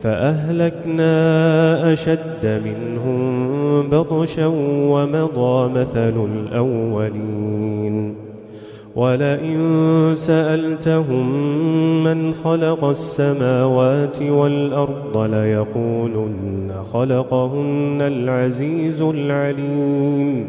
فأهلكنا أشد منهم بطشا ومضى مثل الأولين. ولئن سألتهم من خلق السماوات والأرض ليقولن خلقهن العزيز العليم.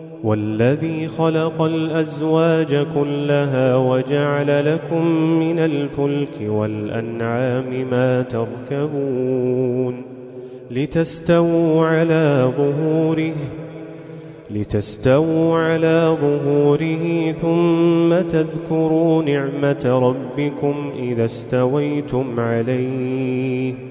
والذي خلق الأزواج كلها وجعل لكم من الفلك والأنعام ما تركبون لتستووا على ظهوره لتستووا على ظهوره ثم تذكروا نعمة ربكم إذا استويتم عليه.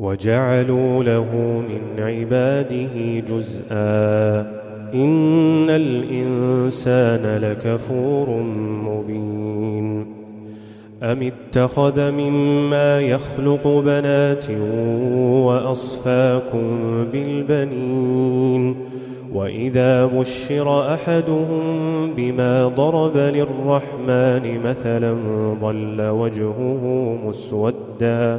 وجعلوا له من عباده جزءا. إن الإنسان لكفور مبين. أم اتخذ مما يخلق بنات وأصفاكم بالبنين؟ وإذا بشر أحدهم بما ضرب للرحمن مثلا ظل وجهه مسوداً.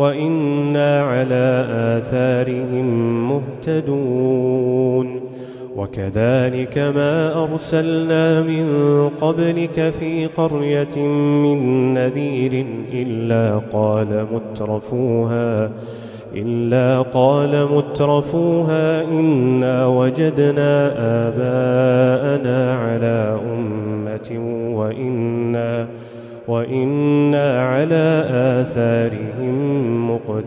وإنا على آثارهم مهتدون. وكذلك ما أرسلنا من قبلك في قرية من نذير إلا قال مترفوها إلا قال مترفوها إنا وجدنا آباءنا على أمة وإنا وإنا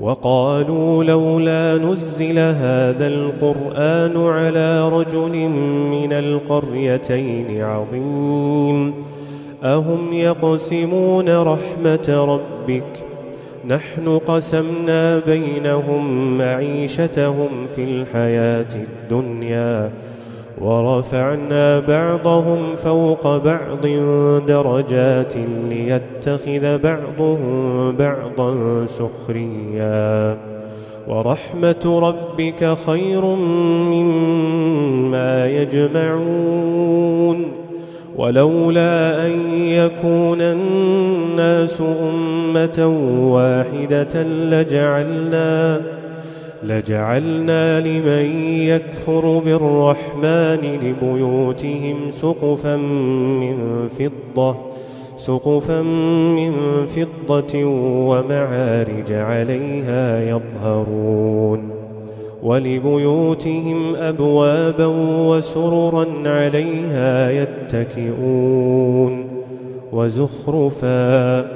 وقالوا لولا نزل هذا القرآن على رجل من القريتين عظيم. أهم يقسمون رحمة ربك؟ نحن قسمنا بينهم معيشتهم في الحياة الدنيا. ورفعنا بعضهم فوق بعض درجات ليتخذ بعضهم بعضا سخريا. ورحمة ربك خير مما يجمعون. ولولا أن يكون الناس أمة واحدة لجعلنا لجعلنا لمن يكفر بالرحمن لبيوتهم سقفا من فضة سقفا من فضة ومعارج عليها يظهرون. ولبيوتهم أبوابا وسررا عليها يتكئون. وزخرفا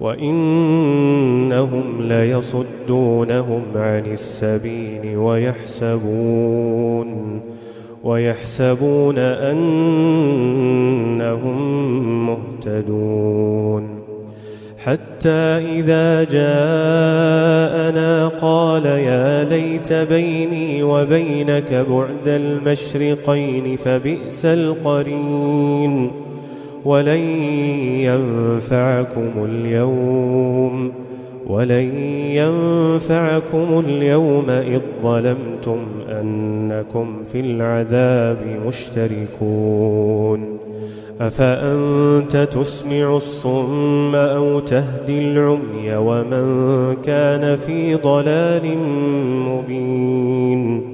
وإنهم ليصدونهم عن السبيل ويحسبون ويحسبون أنهم مهتدون. حتى إذا جاءنا قال يا ليت بيني وبينك بعد المشرقين فبئس القرين. ولن ينفعكم اليوم ولن ينفعكم اليوم إذ ظلمتم أنكم في العذاب مشتركون أفأنت تسمع الصم أو تهدي العمي ومن كان في ضلال مبين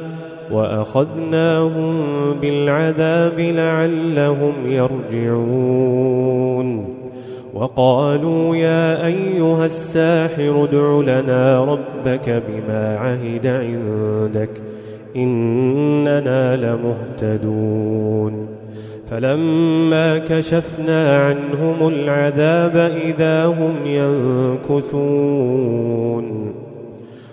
وأخذناهم بالعذاب لعلهم يرجعون. وقالوا يا أيها الساحر ادع لنا ربك بما عهد عندك إننا لمهتدون. فلما كشفنا عنهم العذاب إذا هم ينكثون.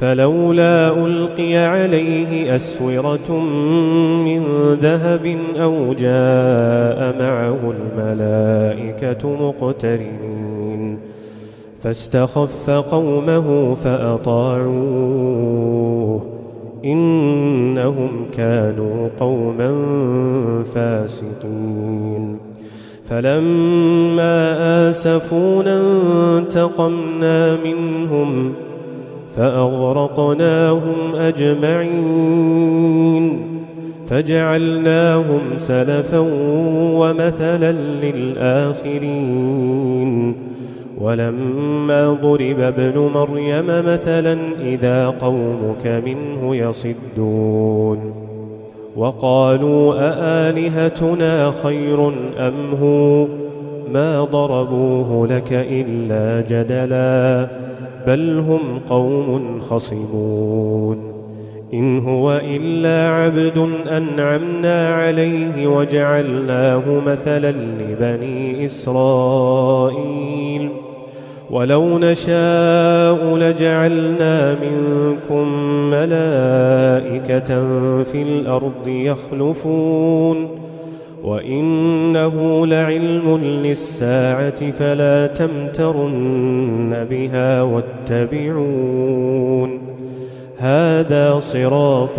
فلولا ألقي عليه أسورة من ذهب أو جاء معه الملائكة مقترنين فاستخف قومه فأطاعوه إنهم كانوا قوما فاسقين فلما آسفونا انتقمنا منهم فأغرقناهم أجمعين فجعلناهم سلفا ومثلا للآخرين ولما ضرب ابن مريم مثلا إذا قومك منه يصدون وقالوا أآلهتنا خير أم هو ما ضربوه لك إلا جدلاً بل هم قوم خصمون. إن هو إلا عبد أنعمنا عليه وجعلناه مثلا لبني إسرائيل. ولو نشاء لجعلنا منكم ملائكة في الأرض يخلفون. وإنه لعلم للساعة فلا تمترن بها واتبعون. هذا صراط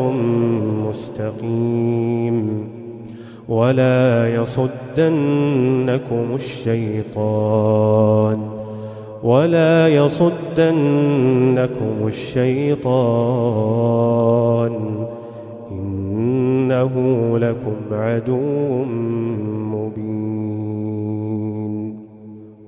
مستقيم. ولا يصدنكم الشيطان. ولا يصدنكم الشيطان. إنه لكم عدو مبين.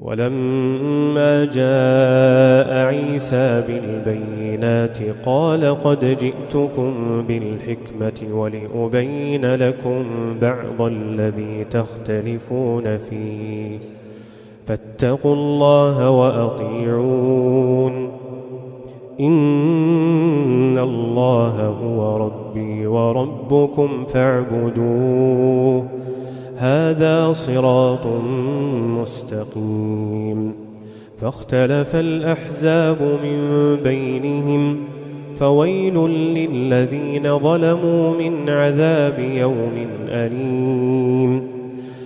ولما جاء عيسى بالبينات قال قد جئتكم بالحكمة ولأبين لكم بعض الذي تختلفون فيه. فاتقوا الله وأطيعون. إن الله هو ربي وربكم فاعبدوه هذا صراط مستقيم فاختلف الأحزاب من بينهم فويل للذين ظلموا من عذاب يوم أليم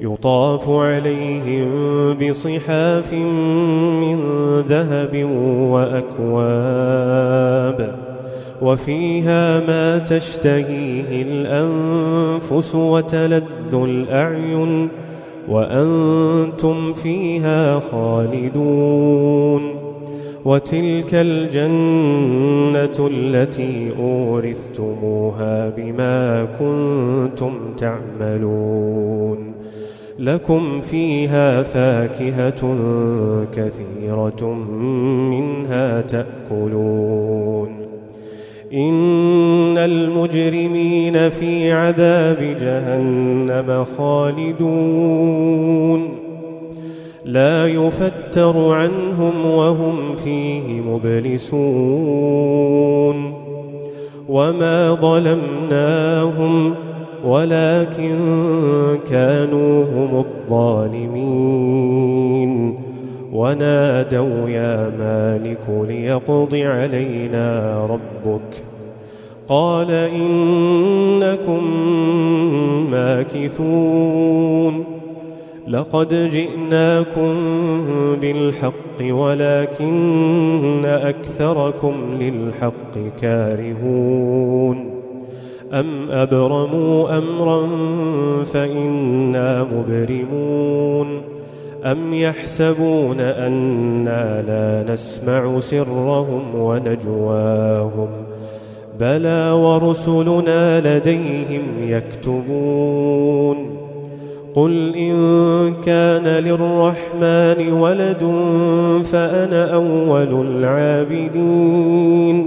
يطاف عليهم بصحاف من ذهب وأكواب وفيها ما تشتهيه الأنفس وتلذ الأعين وأنتم فيها خالدون وتلك الجنة التي أورثتموها بما كنتم تعملون لكم فيها فاكهة كثيرة منها تأكلون. إن المجرمين في عذاب جهنم خالدون. لا يفتر عنهم وهم فيه مبلسون. وما ظلمناهم ولكن كانوا هم الظالمين. ونادوا يا مالك ليقض علينا ربك. قال إنكم ماكثون. لقد جئناكم بالحق ولكن أكثركم للحق كارهون. أم أبرموا أمرا فإنا مبرمون أم يحسبون أنا لا نسمع سرهم ونجواهم بلى ورسلنا لديهم يكتبون قل إن كان للرحمن ولد فأنا أول العابدين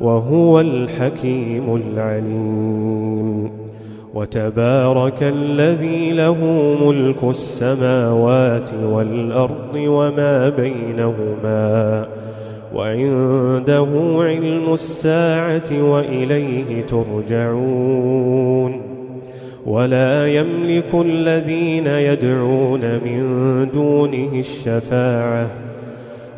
وهو الحكيم العليم. وتبارك الذي له ملك السماوات والأرض وما بينهما وعنده علم الساعة وإليه ترجعون. ولا يملك الذين يدعون من دونه الشفاعة